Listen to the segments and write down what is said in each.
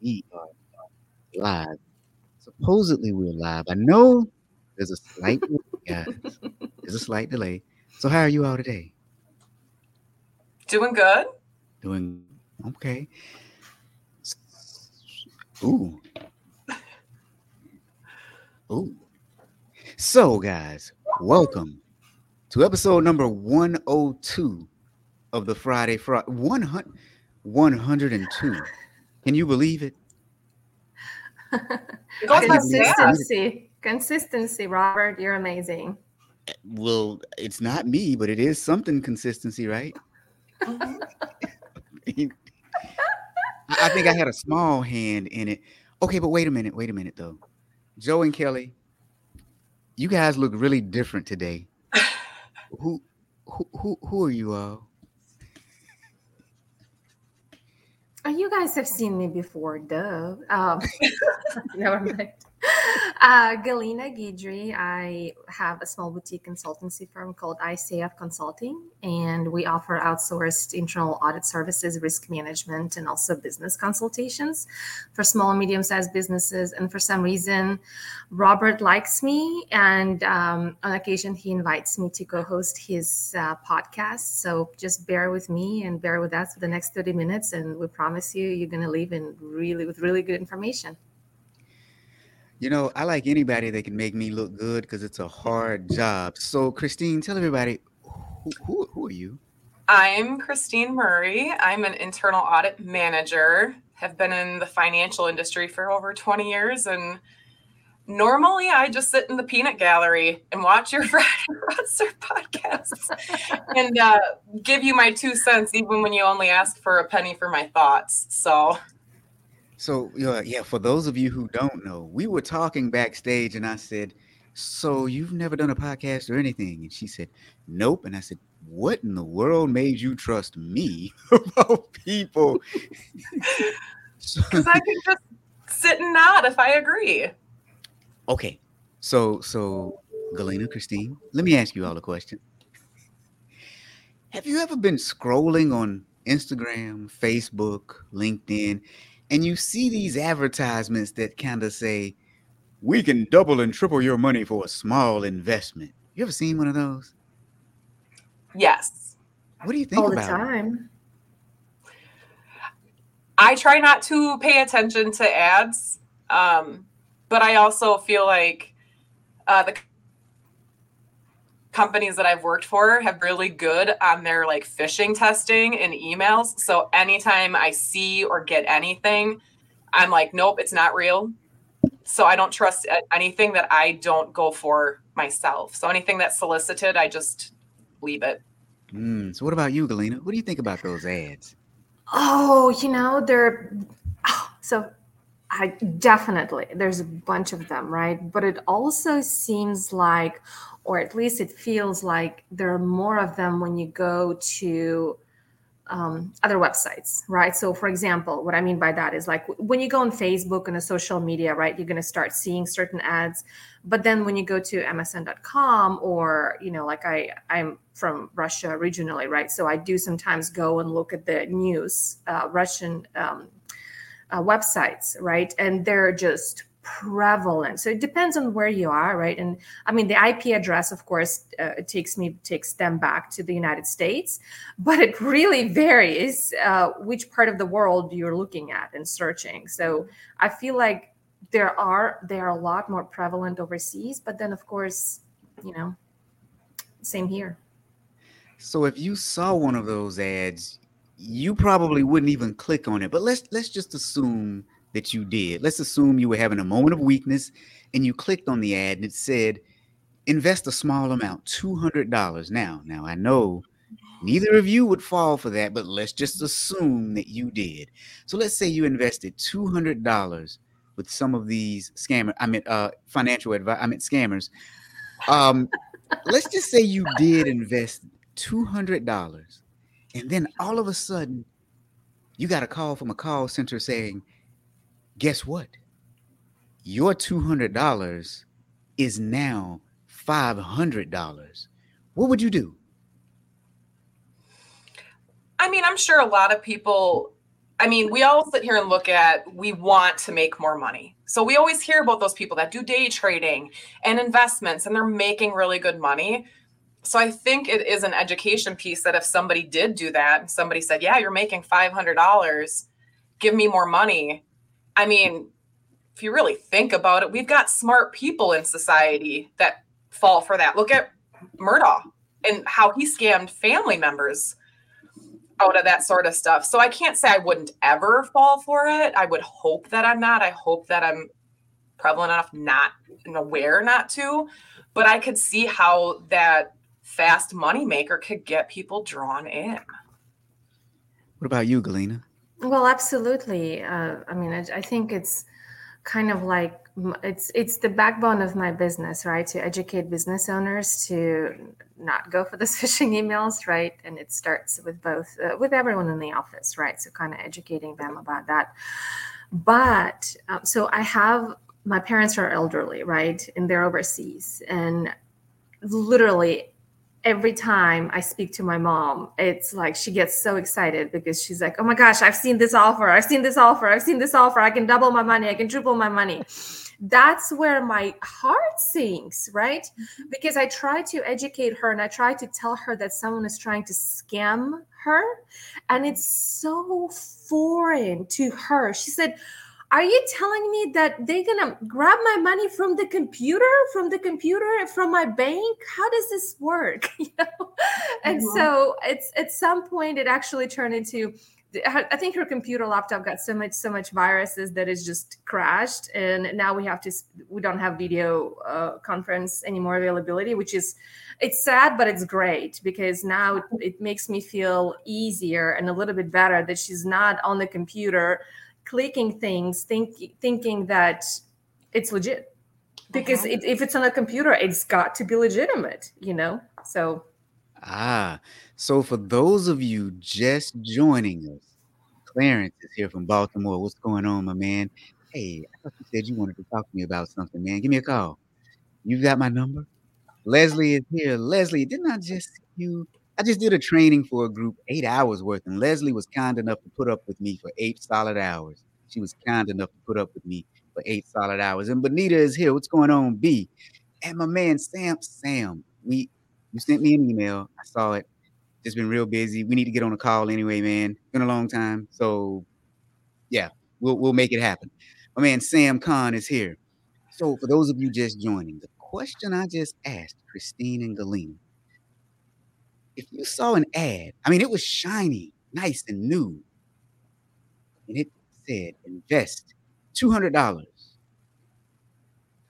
We are uh, uh, live. Supposedly we're live. I know there's a slight guys. There's a slight delay. So how are you all today? Doing good. Doing okay. Ooh. Ooh. So guys, welcome to episode number 102 of the Friday Fraud 100 102. Can you believe it? Consistency. Consistency, Robert. You're amazing. Well, it's not me, but it is something consistency, right? I think I had a small hand in it. Okay, but wait a minute, wait a minute though. Joe and Kelly, you guys look really different today. who who who who are you all? Oh, you guys have seen me before, duh. Um, never mind. Uh, Galina Guidry. I have a small boutique consultancy firm called ICF Consulting, and we offer outsourced internal audit services, risk management, and also business consultations for small and medium sized businesses. And for some reason, Robert likes me, and um, on occasion, he invites me to co host his uh, podcast. So just bear with me and bear with us for the next 30 minutes, and we promise you, you're going to leave in really with really good information. You know, I like anybody that can make me look good because it's a hard job. So, Christine, tell everybody who, who, who are you? I'm Christine Murray. I'm an internal audit manager. Have been in the financial industry for over 20 years and normally I just sit in the peanut gallery and watch your Friday Fraudster podcasts and uh, give you my two cents, even when you only ask for a penny for my thoughts. So so yeah, yeah, for those of you who don't know, we were talking backstage and I said, "So you've never done a podcast or anything?" And she said, "Nope." And I said, "What in the world made you trust me about people?" Because I can just sit and nod if I agree. Okay. So so Galina, Christine, let me ask you all a question. Have you ever been scrolling on Instagram, Facebook, LinkedIn, and you see these advertisements that kind of say, "We can double and triple your money for a small investment." You ever seen one of those? Yes. What do you think All about the time. I try not to pay attention to ads, um, but I also feel like uh, the companies that I've worked for have really good on their like phishing testing and emails. So anytime I see or get anything, I'm like, nope, it's not real. So I don't trust anything that I don't go for myself. So anything that's solicited, I just leave it. Mm, so what about you, Galina? What do you think about those ads? Oh, you know, they're oh, so I definitely there's a bunch of them, right? But it also seems like, or at least it feels like there are more of them when you go to um, other websites, right? So, for example, what I mean by that is like when you go on Facebook and a social media, right, you're going to start seeing certain ads. But then when you go to MSN.com or you know, like I, I'm from Russia originally, right? So I do sometimes go and look at the news, uh, Russian um, uh, websites, right? And they're just prevalent. So it depends on where you are, right? And I mean, the IP address, of course, uh, takes me takes them back to the United States, but it really varies uh, which part of the world you're looking at and searching. So I feel like there are they are a lot more prevalent overseas, but then of course, you know, same here. So if you saw one of those ads, you probably wouldn't even click on it. But let's let's just assume that you did. Let's assume you were having a moment of weakness and you clicked on the ad and it said invest a small amount, $200. Now, now I know neither of you would fall for that, but let's just assume that you did. So let's say you invested $200 with some of these scammer I mean uh financial advice I mean scammers. Um let's just say you did invest $200 and then all of a sudden you got a call from a call center saying guess what? Your $200 is now $500. What would you do? I mean, I'm sure a lot of people I mean, we all sit here and look at we want to make more money. So we always hear about those people that do day trading and investments and they're making really good money. So I think it is an education piece that if somebody did do that, somebody said, "Yeah, you're making $500, give me more money." I mean, if you really think about it, we've got smart people in society that fall for that. Look at Murdaugh and how he scammed family members out of that sort of stuff. So I can't say I wouldn't ever fall for it. I would hope that I'm not. I hope that I'm prevalent enough not and aware not to. But I could see how that fast money maker could get people drawn in. What about you, Galina? Well, absolutely. Uh, I mean, I, I think it's kind of like it's it's the backbone of my business right to educate business owners to not go for those phishing emails right and it starts with both uh, with everyone in the office right so kind of educating them about that but um, so i have my parents are elderly right and they're overseas and literally every time I speak to my mom, it's like she gets so excited because she's like, oh my gosh, I've seen this offer. I've seen this offer. I've seen this offer. I can double my money. I can triple my money. That's where my heart sinks, right? Mm-hmm. Because I try to educate her and I try to tell her that someone is trying to scam her. And it's so foreign to her. She said, are you telling me that they're gonna grab my money from the computer from the computer from my bank? How does this work? You know? And mm-hmm. so it's at some point it actually turned into I think her computer laptop got so much so much viruses that it's just crashed, and now we have to we don't have video uh, conference anymore availability, which is it's sad but it's great because now it, it makes me feel easier and a little bit better that she's not on the computer clicking things, think, thinking that it's legit. Because uh-huh. it, if it's on a computer, it's got to be legitimate, you know? So. Ah, so for those of you just joining us, Clarence is here from Baltimore. What's going on, my man? Hey, I thought you said you wanted to talk to me about something, man. Give me a call. You got my number? Leslie is here. Leslie, didn't I just see you I just did a training for a group, eight hours worth, and Leslie was kind enough to put up with me for eight solid hours. She was kind enough to put up with me for eight solid hours. And Benita is here. What's going on, B? And my man Sam, Sam, we you sent me an email. I saw it. Just been real busy. We need to get on a call anyway, man. Been a long time. So yeah, we'll we'll make it happen. My man Sam Khan is here. So for those of you just joining, the question I just asked Christine and Galina if you saw an ad, I mean, it was shiny, nice, and new, and it said invest $200,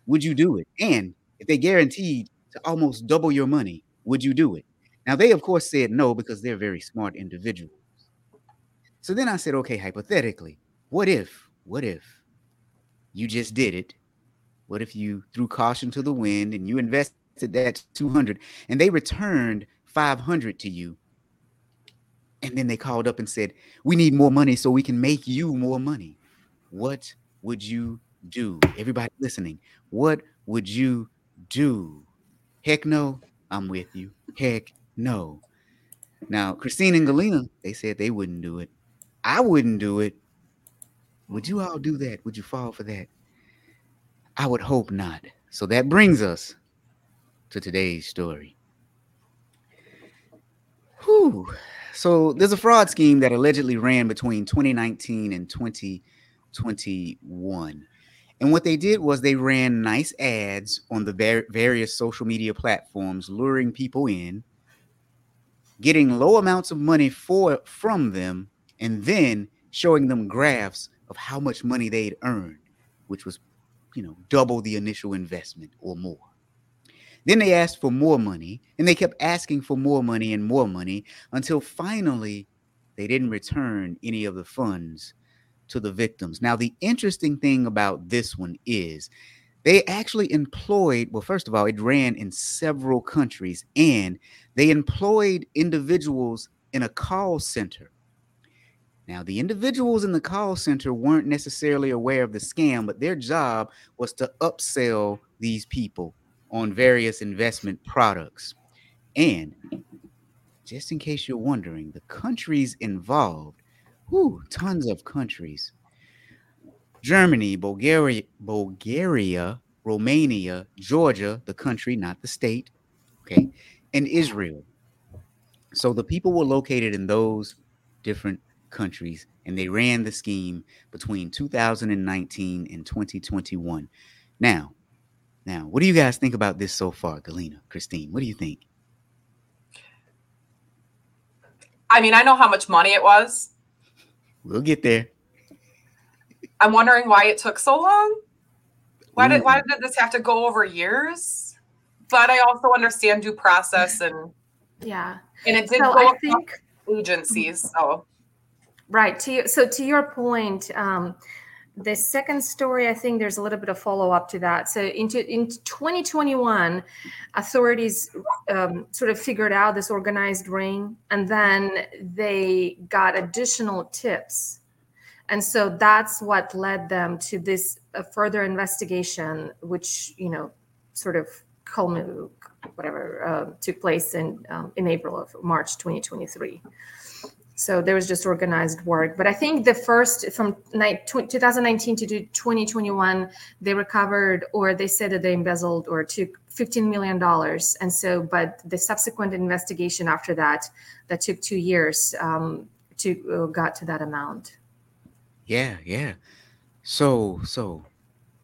would you do it? And if they guaranteed to almost double your money, would you do it? Now, they, of course, said no because they're very smart individuals. So then I said, okay, hypothetically, what if, what if you just did it? What if you threw caution to the wind and you invested that 200 and they returned 500 to you. And then they called up and said, We need more money so we can make you more money. What would you do? Everybody listening, what would you do? Heck no, I'm with you. Heck no. Now, Christine and Galina, they said they wouldn't do it. I wouldn't do it. Would you all do that? Would you fall for that? I would hope not. So that brings us to today's story. Whew. So there's a fraud scheme that allegedly ran between 2019 and 2021. And what they did was they ran nice ads on the var- various social media platforms, luring people in, getting low amounts of money for from them, and then showing them graphs of how much money they'd earned, which was, you know, double the initial investment or more. Then they asked for more money, and they kept asking for more money and more money until finally they didn't return any of the funds to the victims. Now, the interesting thing about this one is they actually employed, well, first of all, it ran in several countries, and they employed individuals in a call center. Now, the individuals in the call center weren't necessarily aware of the scam, but their job was to upsell these people on various investment products. And just in case you're wondering, the countries involved Whew, tons of countries. Germany, Bulgaria, Bulgaria, Romania, Georgia, the country, not the state, okay, and Israel. So the people were located in those different countries and they ran the scheme between 2019 and 2021. Now, now, what do you guys think about this so far, Galina, Christine? What do you think? I mean, I know how much money it was. We'll get there. I'm wondering why it took so long. Why did why did this have to go over years? But I also understand due process and yeah, and it did so go I think agencies. So right to you. So to your point, um, the second story, I think there's a little bit of follow up to that. So into in 2021, authorities um, sort of figured out this organized ring, and then they got additional tips, and so that's what led them to this uh, further investigation, which you know, sort of culminated, whatever uh, took place in um, in April of March 2023. So there was just organized work. But I think the first from 2019 to 2021, they recovered or they said that they embezzled or took 15 million dollars. And so, but the subsequent investigation after that, that took two years um, to uh, got to that amount. Yeah, yeah. So, so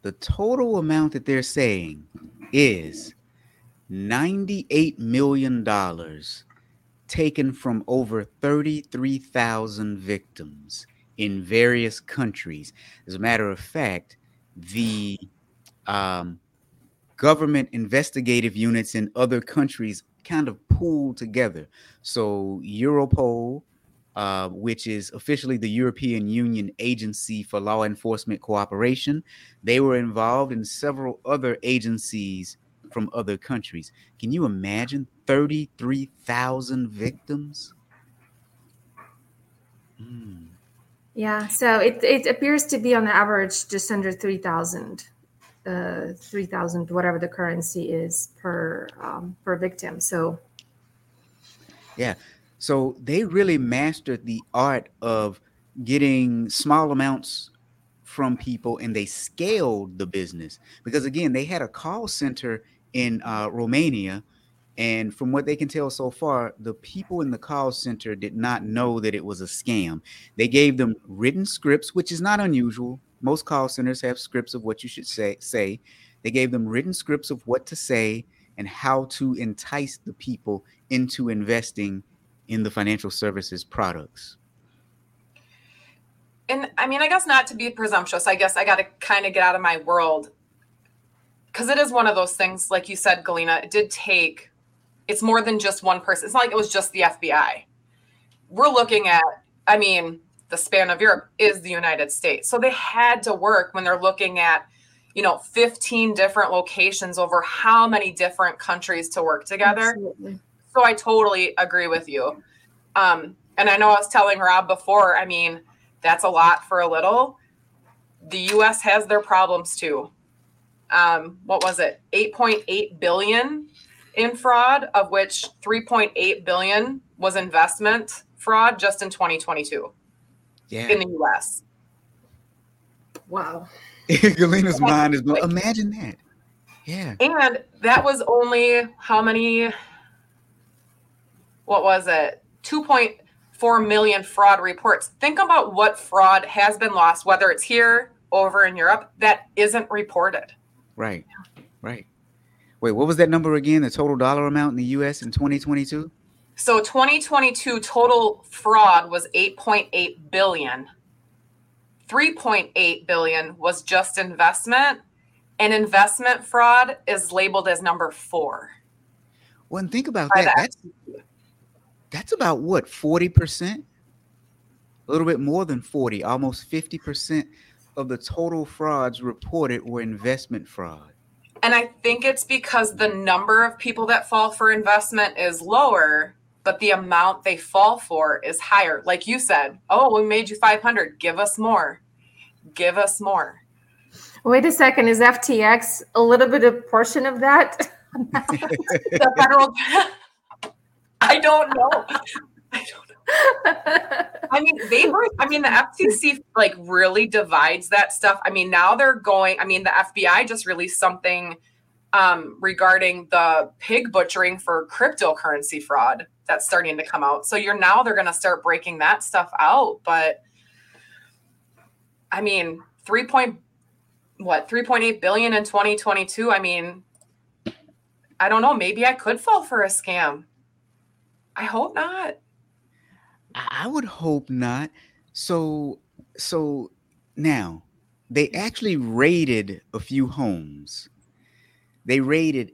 the total amount that they're saying is 98 million dollars taken from over 33,000 victims in various countries. As a matter of fact, the um, government investigative units in other countries kind of pooled together. So, Europol, uh, which is officially the European Union Agency for Law Enforcement Cooperation, they were involved in several other agencies from other countries. Can you imagine 33,000 victims? Mm. Yeah, so it, it appears to be on the average just under 3,000, uh, 3,000, whatever the currency is per, um, per victim. So, yeah, so they really mastered the art of getting small amounts from people and they scaled the business because again they had a call center in uh, Romania. And from what they can tell so far, the people in the call center did not know that it was a scam. They gave them written scripts, which is not unusual. Most call centers have scripts of what you should say. Say, they gave them written scripts of what to say and how to entice the people into investing in the financial services products. And I mean, I guess not to be presumptuous. I guess I got to kind of get out of my world because it is one of those things, like you said, Galina, it did take, it's more than just one person. It's not like it was just the FBI. We're looking at, I mean, the span of Europe is the United States. So they had to work when they're looking at, you know, 15 different locations over how many different countries to work together. Absolutely. So I totally agree with you. Um, and I know I was telling Rob before, I mean, that's a lot for a little. The US has their problems too um, what was it? 8.8 billion in fraud of which 3.8 billion was investment fraud just in 2022 yeah. in the us wow. Galina's mind is imagine that. Yeah. And that was only how many what was it? 2.4 million fraud reports. Think about what fraud has been lost whether it's here over in europe that isn't reported Right. Right. Wait, what was that number again? The total dollar amount in the US in 2022? So 2022 total fraud was 8.8 billion. 3.8 billion was just investment and investment fraud is labeled as number 4. Well, and think about that. That's that's about what 40%? A little bit more than 40, almost 50% of the total frauds reported were investment fraud. And I think it's because the number of people that fall for investment is lower, but the amount they fall for is higher. Like you said, oh, we made you 500, give us more. Give us more. Wait a second, is FTX a little bit of portion of that? the federal I don't know. I don't know. I mean, they were, I mean, the FCC like really divides that stuff. I mean, now they're going, I mean, the FBI just released something um, regarding the pig butchering for cryptocurrency fraud that's starting to come out. So you're now they're going to start breaking that stuff out. But I mean, three point what 3.8 billion in 2022. I mean, I don't know. Maybe I could fall for a scam. I hope not. I would hope not. So, so now they actually raided a few homes. They raided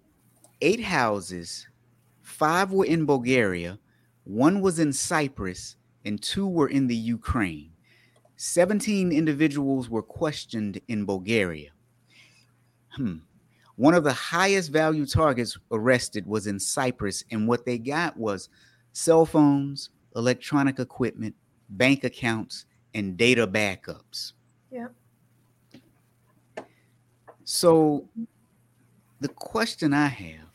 eight houses. Five were in Bulgaria, one was in Cyprus, and two were in the Ukraine. 17 individuals were questioned in Bulgaria. Hmm. One of the highest value targets arrested was in Cyprus, and what they got was cell phones, electronic equipment, bank accounts, and data backups. Yeah. So, the question I have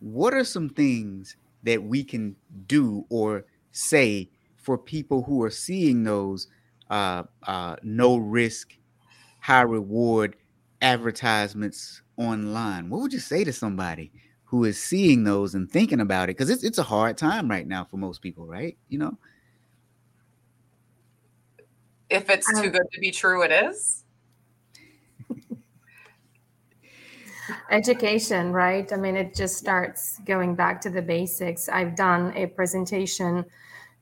what are some things that we can do or say for people who are seeing those uh, uh, no risk, high reward advertisements online. What would you say to somebody who is seeing those and thinking about it? Because it's it's a hard time right now for most people, right? You know, if it's too um, good to be true, it is. Education, right? I mean, it just starts going back to the basics. I've done a presentation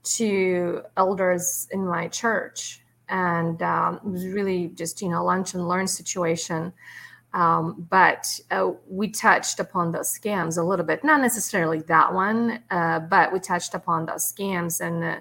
to elders in my church and um, it was really just you know lunch and learn situation um, but uh, we touched upon those scams a little bit not necessarily that one uh, but we touched upon those scams and uh,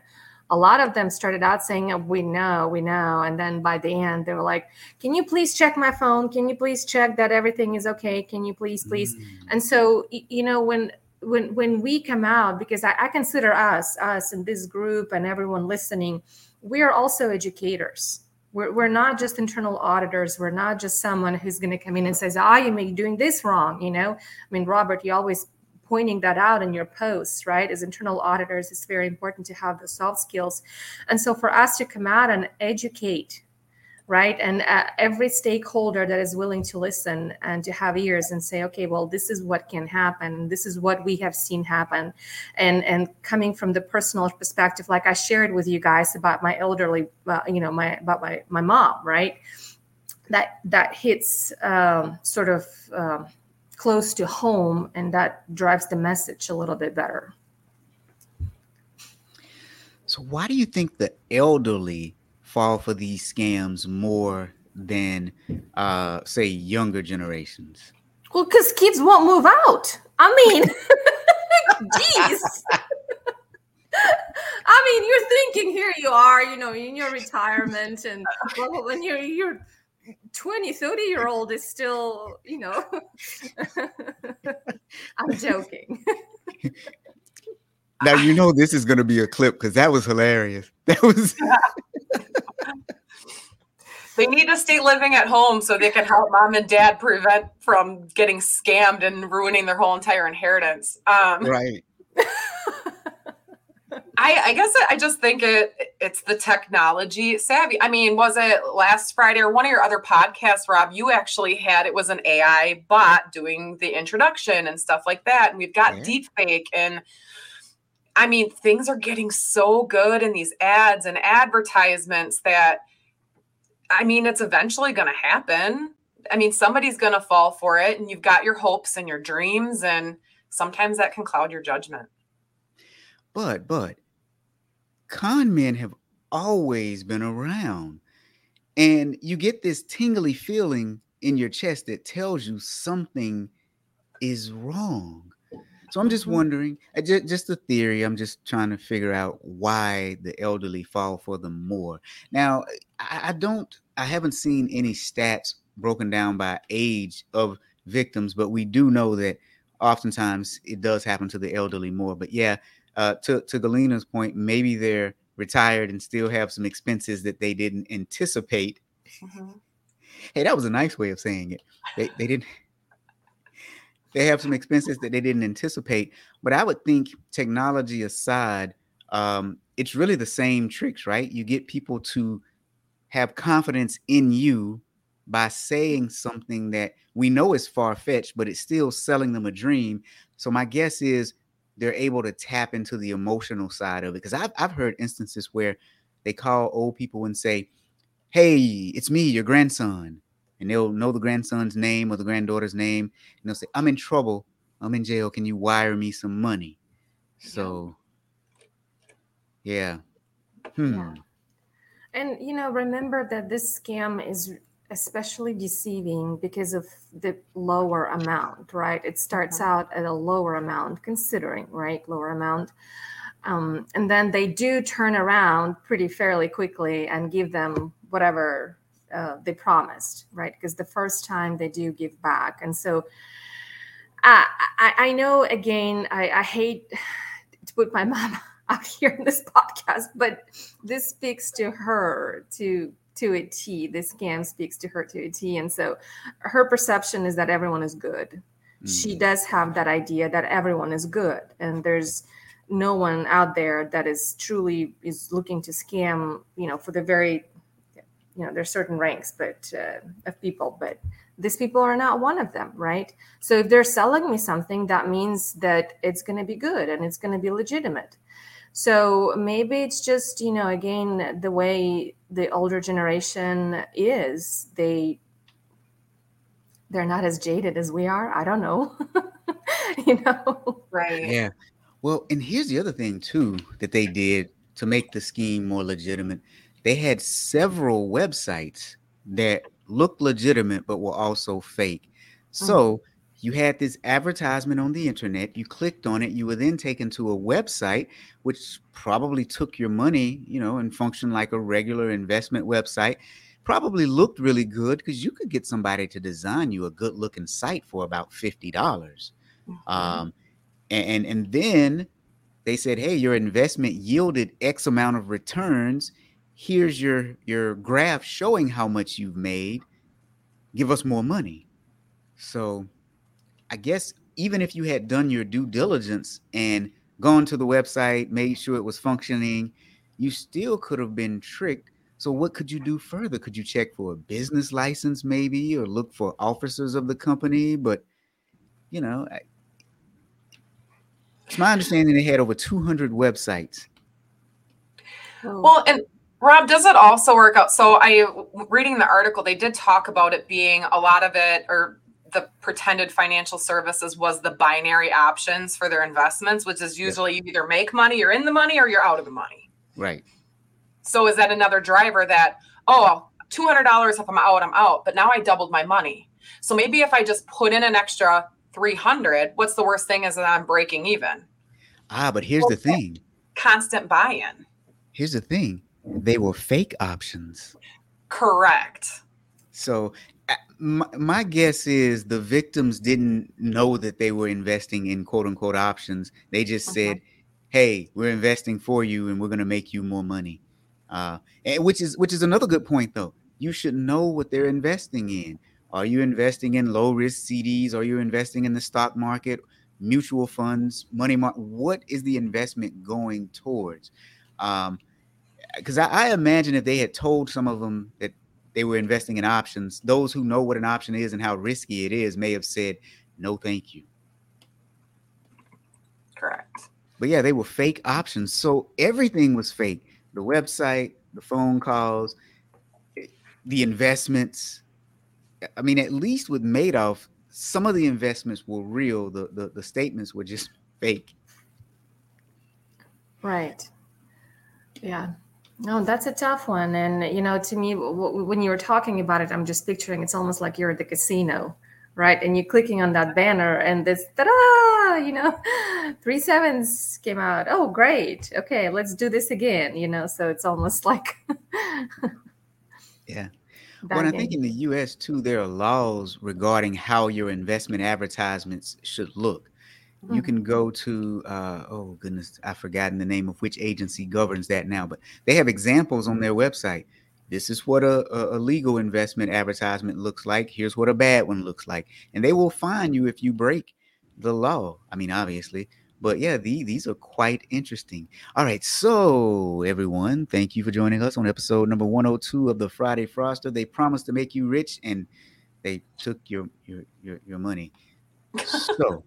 a lot of them started out saying oh, we know we know and then by the end they were like can you please check my phone? Can you please check that everything is okay? Can you please please? Mm. and so you know when when when we come out because I, I consider us us in this group and everyone listening we are also educators we're, we're not just internal auditors. We're not just someone who's going to come in and says ah you may be doing this wrong you know? I mean robert you always pointing that out in your posts right? As internal auditors it's very important to have the soft skills. And so for us to come out and educate right? And uh, every stakeholder that is willing to listen and to have ears and say, okay, well, this is what can happen. This is what we have seen happen, and and coming from the personal perspective, like I shared with you guys about my elderly, uh, you know, my about my my mom, right? That that hits um, sort of. Um, close to home and that drives the message a little bit better so why do you think the elderly fall for these scams more than uh say younger generations? Well, because kids won't move out. I mean, jeez. I mean, you're thinking here you are, you know, in your retirement, and well, when you're you're 20, 30 year old is still, you know. I'm joking. now you know this is going to be a clip because that was hilarious. That was. They need to stay living at home so they can help mom and dad prevent from getting scammed and ruining their whole entire inheritance. Um, right. I, I, guess I just think it it's the technology savvy. I mean, was it last Friday or one of your other podcasts, Rob? You actually had it was an AI bot doing the introduction and stuff like that, and we've got yeah. deepfake and I mean, things are getting so good in these ads and advertisements that I mean, it's eventually going to happen. I mean, somebody's going to fall for it, and you've got your hopes and your dreams, and sometimes that can cloud your judgment. But, but, con men have always been around, and you get this tingly feeling in your chest that tells you something is wrong. So I'm just mm-hmm. wondering, just, just a theory. I'm just trying to figure out why the elderly fall for them more. Now, I, I don't, I haven't seen any stats broken down by age of victims, but we do know that oftentimes it does happen to the elderly more. But yeah, uh, to to Galina's point, maybe they're retired and still have some expenses that they didn't anticipate. Mm-hmm. Hey, that was a nice way of saying it. They they didn't they have some expenses that they didn't anticipate. But I would think technology aside, um, it's really the same tricks, right? You get people to have confidence in you by saying something that we know is far fetched, but it's still selling them a dream. So my guess is they're able to tap into the emotional side of it. Because I've, I've heard instances where they call old people and say, Hey, it's me, your grandson. And they'll know the grandson's name or the granddaughter's name. And they'll say, I'm in trouble. I'm in jail. Can you wire me some money? So, yeah. Hmm. Yeah. And you know, remember that this scam is especially deceiving because of the lower amount, right? It starts out at a lower amount, considering, right? Lower amount. Um, and then they do turn around pretty fairly quickly and give them whatever uh, they promised, right? Because the first time they do give back. And so uh, I, I know, again, I, I hate to put my mom out here in this podcast, but this speaks to her to to a T. This scam speaks to her to a T. And so her perception is that everyone is good. Mm. She does have that idea that everyone is good. And there's no one out there that is truly is looking to scam, you know, for the very, you know, there's certain ranks, but uh, of people, but these people are not one of them, right? So if they're selling me something, that means that it's going to be good and it's going to be legitimate. So maybe it's just, you know, again, the way the older generation is, they they're not as jaded as we are. I don't know. you know. Right. Yeah. Well, and here's the other thing too that they did to make the scheme more legitimate. They had several websites that looked legitimate but were also fake. So mm-hmm you had this advertisement on the internet you clicked on it you were then taken to a website which probably took your money you know and functioned like a regular investment website probably looked really good because you could get somebody to design you a good looking site for about $50 mm-hmm. um, and and then they said hey your investment yielded x amount of returns here's your your graph showing how much you've made give us more money so I guess even if you had done your due diligence and gone to the website, made sure it was functioning, you still could have been tricked. So what could you do further? Could you check for a business license maybe or look for officers of the company? But you know, it's my understanding they had over 200 websites. Well, and Rob, does it also work out? So I reading the article, they did talk about it being a lot of it or the pretended financial services was the binary options for their investments, which is usually you either make money, you're in the money, or you're out of the money. Right. So is that another driver that, oh, $200 if I'm out, I'm out, but now I doubled my money. So maybe if I just put in an extra 300, what's the worst thing is that I'm breaking even. Ah, but here's the thing. Constant buy-in. Here's the thing. They were fake options. Correct. So my, my, guess is the victims didn't know that they were investing in quote unquote options. They just uh-huh. said, "Hey, we're investing for you, and we're going to make you more money." Uh, and which is which is another good point, though. You should know what they're investing in. Are you investing in low risk CDs? Are you investing in the stock market, mutual funds, money market? What is the investment going towards? Um, because I, I imagine if they had told some of them that they were investing in options. Those who know what an option is and how risky it is may have said, no, thank you. Correct. But yeah, they were fake options. So everything was fake the website, the phone calls, eh, the investments. I mean, at least with Madoff, some of the investments were real, the, the, the statements were just fake. Right. Yeah. No, that's a tough one. And, you know, to me, w- when you were talking about it, I'm just picturing it's almost like you're at the casino, right? And you're clicking on that banner and this, ta da, you know, three sevens came out. Oh, great. Okay, let's do this again, you know? So it's almost like. yeah. Well, I think in the US too, there are laws regarding how your investment advertisements should look. You mm-hmm. can go to uh, oh goodness, I've forgotten the name of which agency governs that now, but they have examples on their website. This is what a, a, legal investment advertisement looks like. Here's what a bad one looks like, and they will fine you if you break the law. I mean, obviously, But yeah, the, these are quite interesting. All right, so everyone, thank you for joining us on episode number 102 of the Friday Fraudster. They promised to make you rich, and they took your your your, your money. So,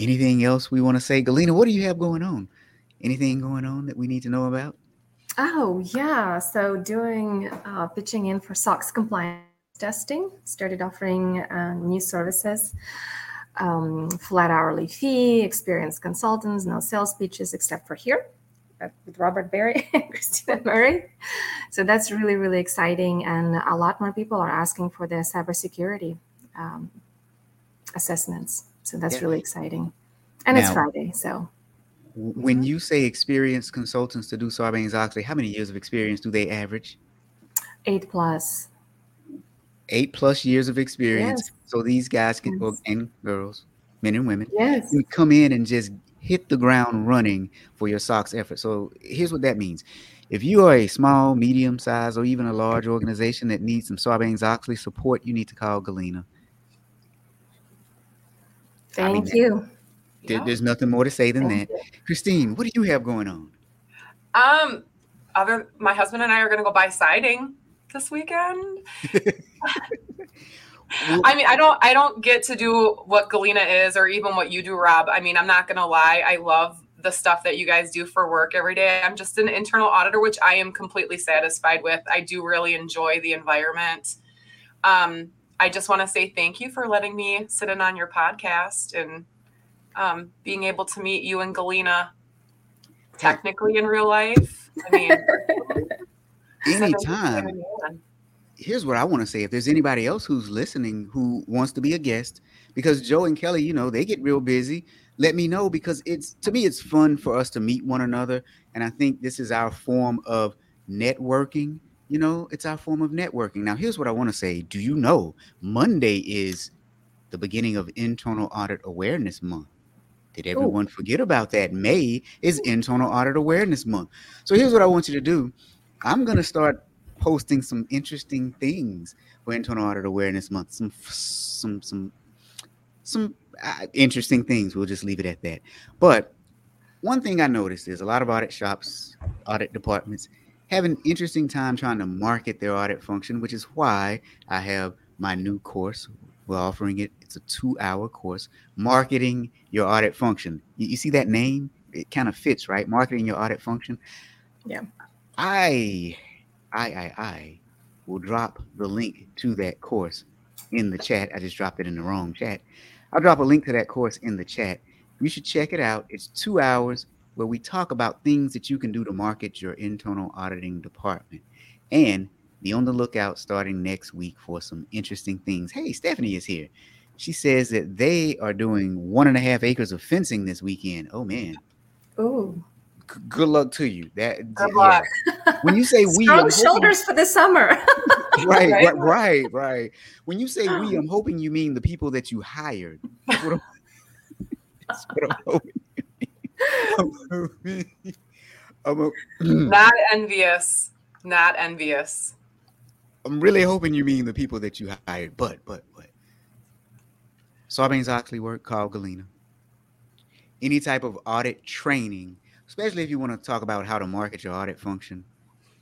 anything else we want to say, Galina? What do you have going on? Anything going on that we need to know about? Oh, yeah. So, doing uh, pitching in for SOX compliance testing, started offering uh, new services, um, flat hourly fee, experienced consultants, no sales pitches except for here uh, with Robert Berry and Christina Murray. So, that's really, really exciting. And a lot more people are asking for the cybersecurity um, assessments. So, that's Yeah. really exciting. And it's Friday. So, mm-hmm. When you say experienced consultants to do Sarbanes Oxley, how many years of experience do they average? eight plus. Eight plus years of experience. Yes. So these guys can, well, Yes. and girls, men and women, Yes. you come in and just hit the ground running for your SOX effort. So here's what that means. If you are a small, medium size, or even a large organization that needs some Sarbanes Oxley support, you need to call Galina. I mean, Thank you. There- Yeah. There's nothing more to say than Thank that. Christine, what do you have going on? Um, other my husband and I are gonna go buy siding this weekend. I mean, I don't I don't get to do what Galina is or even what you do, Rob. I mean, I'm not gonna lie. I love the stuff that you guys do for work every day. I'm just an internal auditor, which I am completely satisfied with. I do really enjoy the environment. Um, I just want to say thank you for letting me sit in on your podcast and um, being able to meet you and Galina technically in real life. I mean, anytime. here's what I want to say. If there's anybody else who's listening who wants to be a guest, because Joe and Kelly, you know, they get real busy, let me know because it's to me, it's fun for us to meet one another. And I think this is our form of networking. You know, it's our form of networking. Now, here's what I want to say. Do you know Monday is the beginning of Internal Audit Awareness Month? Did everyone forget about that? May is Internal Audit Awareness Month. So here's what I want you to do. I'm going to start posting some interesting things for Internal Audit Awareness Month. Some, some, some, some uh, interesting things. We'll just leave it at that. But one thing I noticed is a lot of audit shops, audit departments have an interesting time trying to market their audit function, which is why I have my new course. We're offering it. It's a two-hour course, marketing your audit function. You, you see that name? It kind of fits, right? Marketing your audit function. Yeah. I I, I, I will drop the link to that course in the chat. I just dropped it in the wrong chat. I'll drop a link to that course in the chat. You should check it out. It's two hours where we talk about things that you can do to market your internal auditing department. And be on the lookout starting next week for some interesting things. Hey, Stephanie is here. She says that they are doing one and a half acres of fencing this weekend. Oh man, Oh. G- good luck to you. That Good yeah. luck. When you say we, Strong I'm hoping- shoulders for the summer. right, Right? right, right, right. When you say we, I'm hoping you mean the people that you hired. That's what I'm, that's what I'm hoping. I'm a- Not envious. Not envious. I'm really hoping you mean the people that you hired. But, but, but. Sarbanes Oxley work, call Galina. Any type of audit training, especially if you want to talk about how to market your audit function,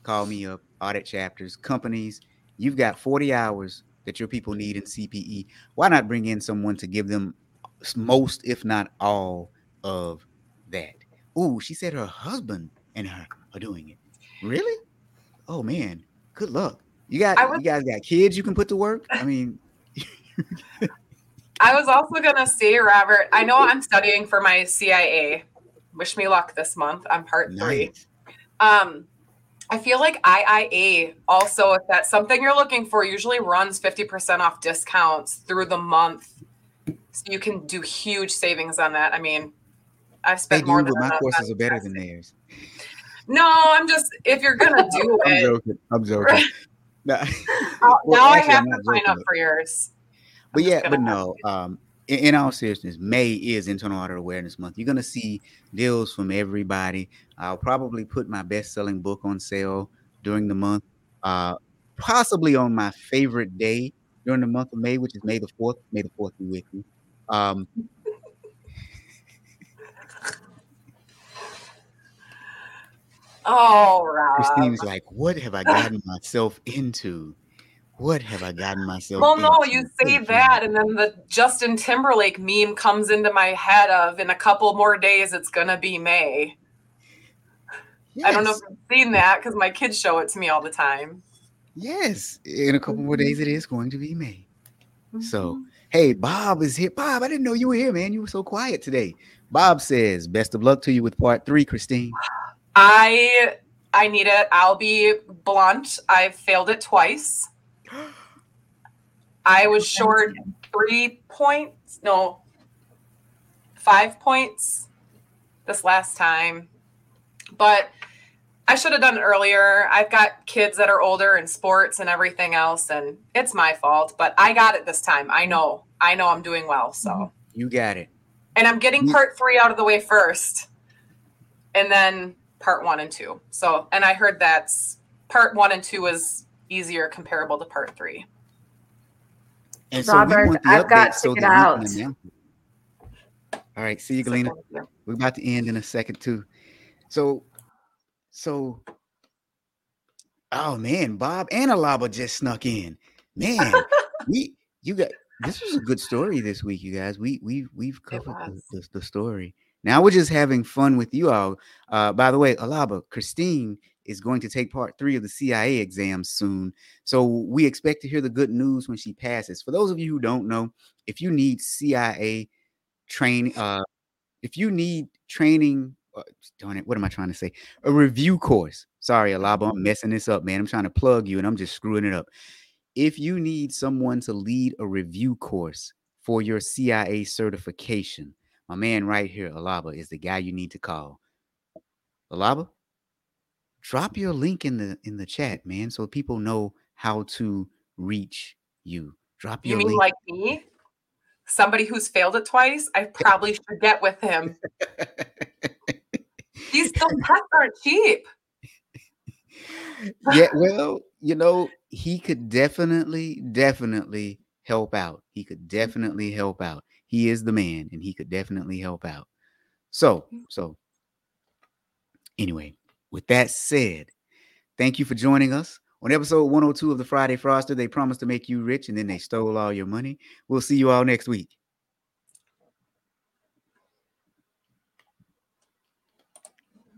call me up. Audit chapters, companies. You've got 40 hours that your people need in CPE. Why not bring in someone to give them most, if not all, of that? Ooh, she said her husband and her are doing it. Really? Oh man, good luck. You got was- you guys got kids you can put to work. I mean, I was also gonna say, Robert, I know I'm studying for my CIA. Wish me luck this month. I'm part three. Um, I feel like IIA also, if that's something you're looking for, usually runs 50% off discounts through the month. So you can do huge savings on that. I mean, I've They spent do, more but than my courses are better than theirs. No, I'm just if you're gonna do I'm it, joking. I'm joking. No. I'll- Well, now I actually, have I'm to sign joking, up for yours. But I'm yeah, but no. Um, in, in all seriousness, May is Internal Audit Awareness Month. You're gonna see deals from everybody. I'll probably put my best-selling book on sale during the month. Uh, possibly on my favorite day during the month of May, which is May the fourth. May the fourth be with you. Um, Oh, Rob. Christine's like, what have I gotten myself into? What have I gotten myself Well, no, you say that, and then the Justin Timberlake meme comes into my head of in a couple more days it's gonna be May. I don't know if Yes, you've seen that because my kids show it to me all the time. Yes, in a couple more days, it is going to be May. So, Mhm. hey, Bob is here. Bob, I didn't know you were here, man. You were so quiet today. Bob says, "Best of luck to you with part three, Christine." I I need it. I'll be blunt. I've failed it twice. I was short three points, no, five points this last time. But I should have done it earlier. I've got kids that are older in sports and everything else, and it's my fault. But I got it this time. I know. I know I'm doing well. So, mm-hmm. You got it. and I'm getting part three out of the way first, and then part one and two. So, and I heard that's part one and two is easier comparable to part three. And we Robert, want I've got update to so get that out. can announce it. All right, see you, So, Galina. We're about to end in a second too. So, so, oh man, Bob and Alaba just snuck in. Man, we you got this was a good story this week, you guys. We we we've covered the, the, the story. Now we're just having fun with you all. Uh, by the way, Alaba, Christine is going to take part three of the CIA exam soon. So we expect to hear the good news when she passes. For those of you who don't know, if you need CIA training, uh, if you need training, uh, darn it, what am I trying to say? A review course. Sorry, Alaba, I'm messing this up, man. I'm trying to plug you and I'm just screwing it up. If you need someone to lead a review course for your CIA certification, my man right here, Alaba, is the guy you need to call. Alaba, drop your link in the in the chat, man, so people know how to reach you. Drop You your mean link. like me? Somebody who's failed it twice? I probably should get with him. These tests aren't cheap. yeah, well, you know, he could definitely, definitely help out. He could mm-hmm. definitely help out. He is the man, and he could definitely help out. So, mm. so anyway, with that said, thank you for joining us on episode 102 of the Friday Fraudster. They promised to make you rich, and then they stole all your money. We'll see you all next week.